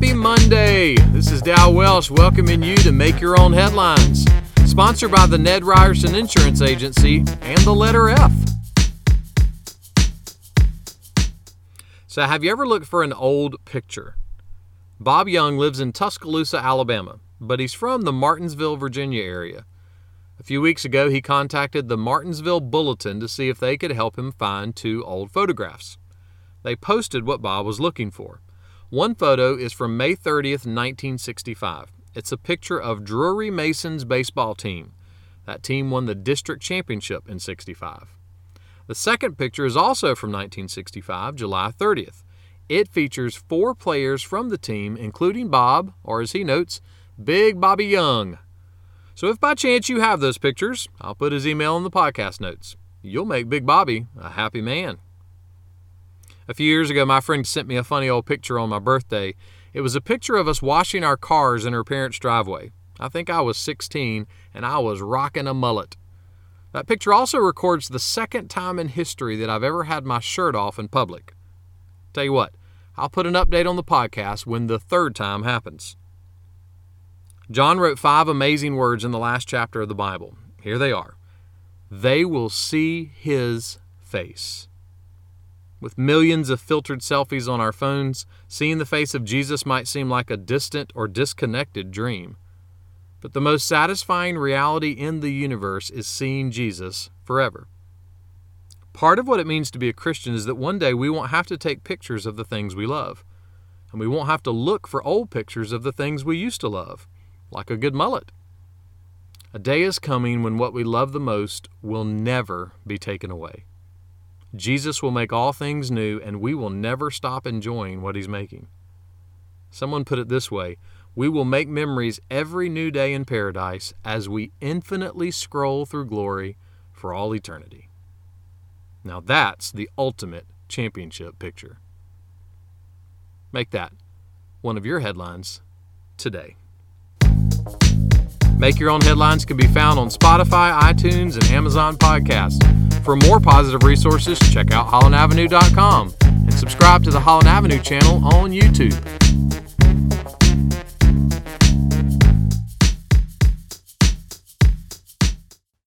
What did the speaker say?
Hey, this is Dow Welsh welcoming you to Make Your Own Headlines, sponsored by the Ned Ryerson Insurance Agency and the letter F. So, have you ever looked for an old picture? Bob Young lives in Tuscaloosa, Alabama, but he's from the Martinsville, Virginia area. A few weeks ago, he contacted the Martinsville Bulletin to see if they could help him find two old photographs. They posted what Bob was looking for. One photo is from May 30th, 1965. It's a picture of Drewry Mason's baseball team. That team won the district championship in 65. The second picture is also from 1965, July 30th. It features four players from the team, including Bob, or as he notes, Big Bobby Young. So if by chance you have those pictures, I'll put his email in the podcast notes. You'll make Big Bobby a happy man. A few years ago, my friend sent me a funny old picture on my birthday. It was a picture of us washing our cars in her parents' driveway. I think I was 16 and I was rocking a mullet. That picture also records the second time in history that I've ever had my shirt off in public. Tell you what, I'll put an update on the podcast when the third time happens. John wrote five amazing words in the last chapter of the Bible. Here they are They will see his face. With millions of filtered selfies on our phones, seeing the face of Jesus might seem like a distant or disconnected dream. But the most satisfying reality in the universe is seeing Jesus forever. Part of what it means to be a Christian is that one day we won't have to take pictures of the things we love. And we won't have to look for old pictures of the things we used to love, like a good mullet. A day is coming when what we love the most will never be taken away. Jesus will make all things new, and we will never stop enjoying what He's making. Someone put it this way We will make memories every new day in paradise as we infinitely scroll through glory for all eternity. Now that's the ultimate championship picture. Make that one of your headlines today. Make Your Own Headlines can be found on Spotify, iTunes, and Amazon Podcasts. For more positive resources, check out HollandAvenue.com and subscribe to the Holland Avenue channel on YouTube.